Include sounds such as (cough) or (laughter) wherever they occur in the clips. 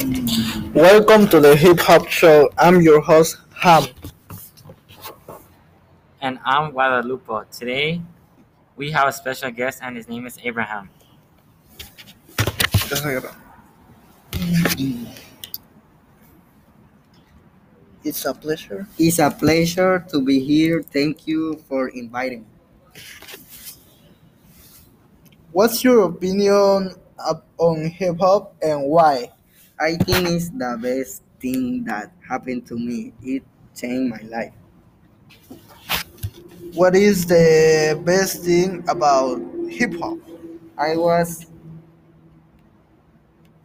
Welcome to the Hip Hop Show. I'm your host, Ham. And I'm Guadalupe. Today, we have a special guest, and his name is Abraham. It's a pleasure. It's a pleasure to be here. Thank you for inviting me. What's your opinion on hip hop and why? I think it's the best thing that happened to me. It changed my life. What is the best thing about hip hop? I was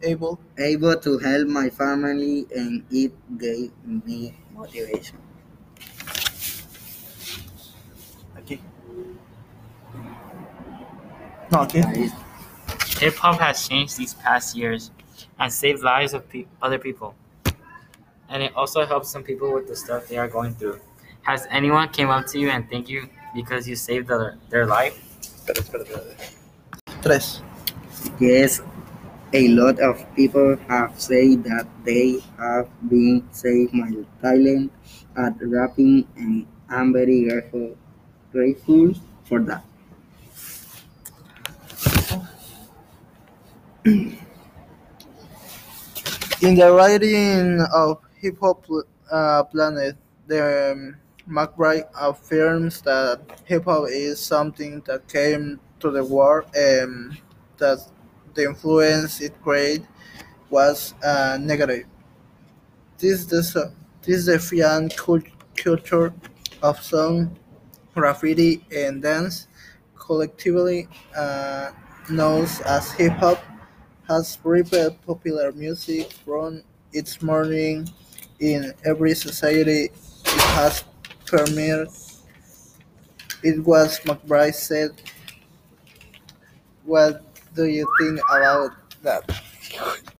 Able. able to help my family and it gave me motivation. Okay. No, aquí. Hip hop has changed these past years and save lives of pe- other people. And it also helps some people with the stuff they are going through. Has anyone came up to you and thank you because you saved their, their life? Tres. Yes, a lot of people have said that they have been saved my talent at rapping and I'm very grateful, grateful for that. (clears throat) In the writing of Hip Hop uh, Planet, the um, McBride affirms that hip hop is something that came to the world and that the influence it created was uh, negative. This this this defiant cult- culture of song, graffiti, and dance, collectively uh, known as hip hop, has rippled popular music from its morning in every society it has permeated. It was McBride said. What do you think about that?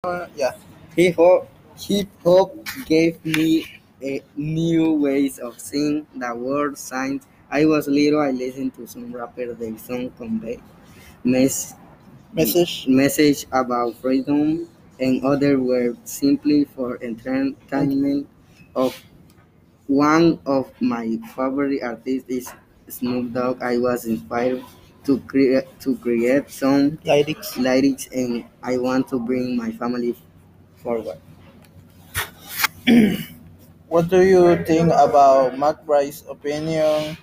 Uh, (laughs) yeah. Hip hop, hip hop gave me a new ways of seeing the world. Since I was little, I listened to some rappers. Their song convey mess, Message. message about freedom, and other were simply for entertainment. Of one of my favorite artists is Snoop Dogg. I was inspired to create to create some Lyrics. lyrics, and I want to bring my family forward. (clears throat) What do you think about McBride's opinion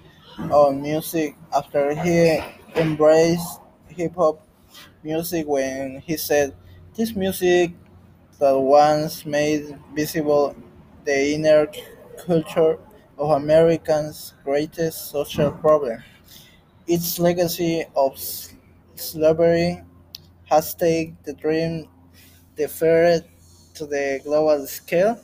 on music after he embraced hip hop music when he said this music that once made visible the inner culture of Americans' greatest social problem? Its legacy of slavery has taken the dream deferred to the global scale.